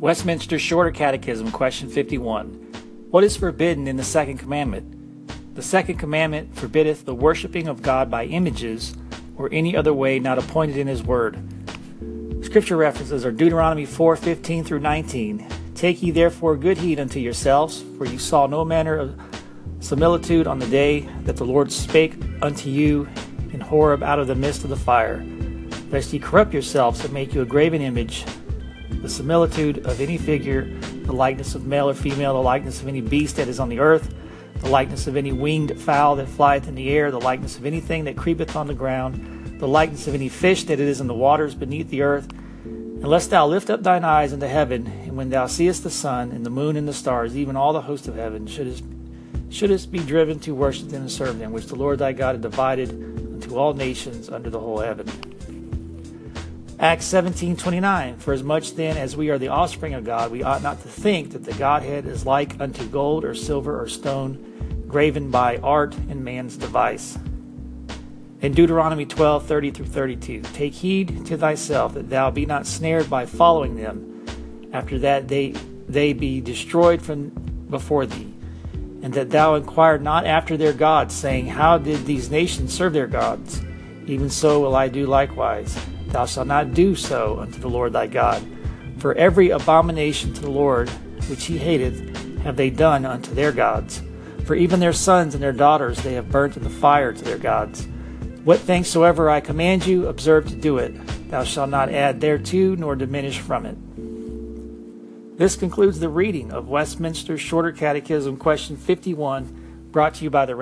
Westminster Shorter Catechism, question 51. What is forbidden in the second commandment? The second commandment forbiddeth the worshipping of God by images or any other way not appointed in his word. Scripture references are Deuteronomy 4:15 through 19. Take ye therefore good heed unto yourselves, for you saw no manner of similitude on the day that the Lord spake unto you in Horeb out of the midst of the fire, lest ye corrupt yourselves and make you a graven image the similitude of any figure, the likeness of male or female, the likeness of any beast that is on the earth, the likeness of any winged fowl that flieth in the air, the likeness of anything that creepeth on the ground, the likeness of any fish that is in the waters beneath the earth. Unless thou lift up thine eyes into heaven, and when thou seest the sun and the moon and the stars, even all the host of heaven, shouldest, shouldest be driven to worship them and serve them, which the Lord thy God hath divided unto all nations under the whole heaven. Acts 17:29 For as much then as we are the offspring of God we ought not to think that the Godhead is like unto gold or silver or stone graven by art and man's device. In Deuteronomy 12:30 through 32 Take heed to thyself that thou be not snared by following them after that they they be destroyed from before thee and that thou inquire not after their gods saying how did these nations serve their gods even so will I do likewise Thou shalt not do so unto the Lord thy God. For every abomination to the Lord which he hateth have they done unto their gods. For even their sons and their daughters they have burnt in the fire to their gods. What things soever I command you, observe to do it. Thou shalt not add thereto nor diminish from it. This concludes the reading of Westminster Shorter Catechism, question 51, brought to you by the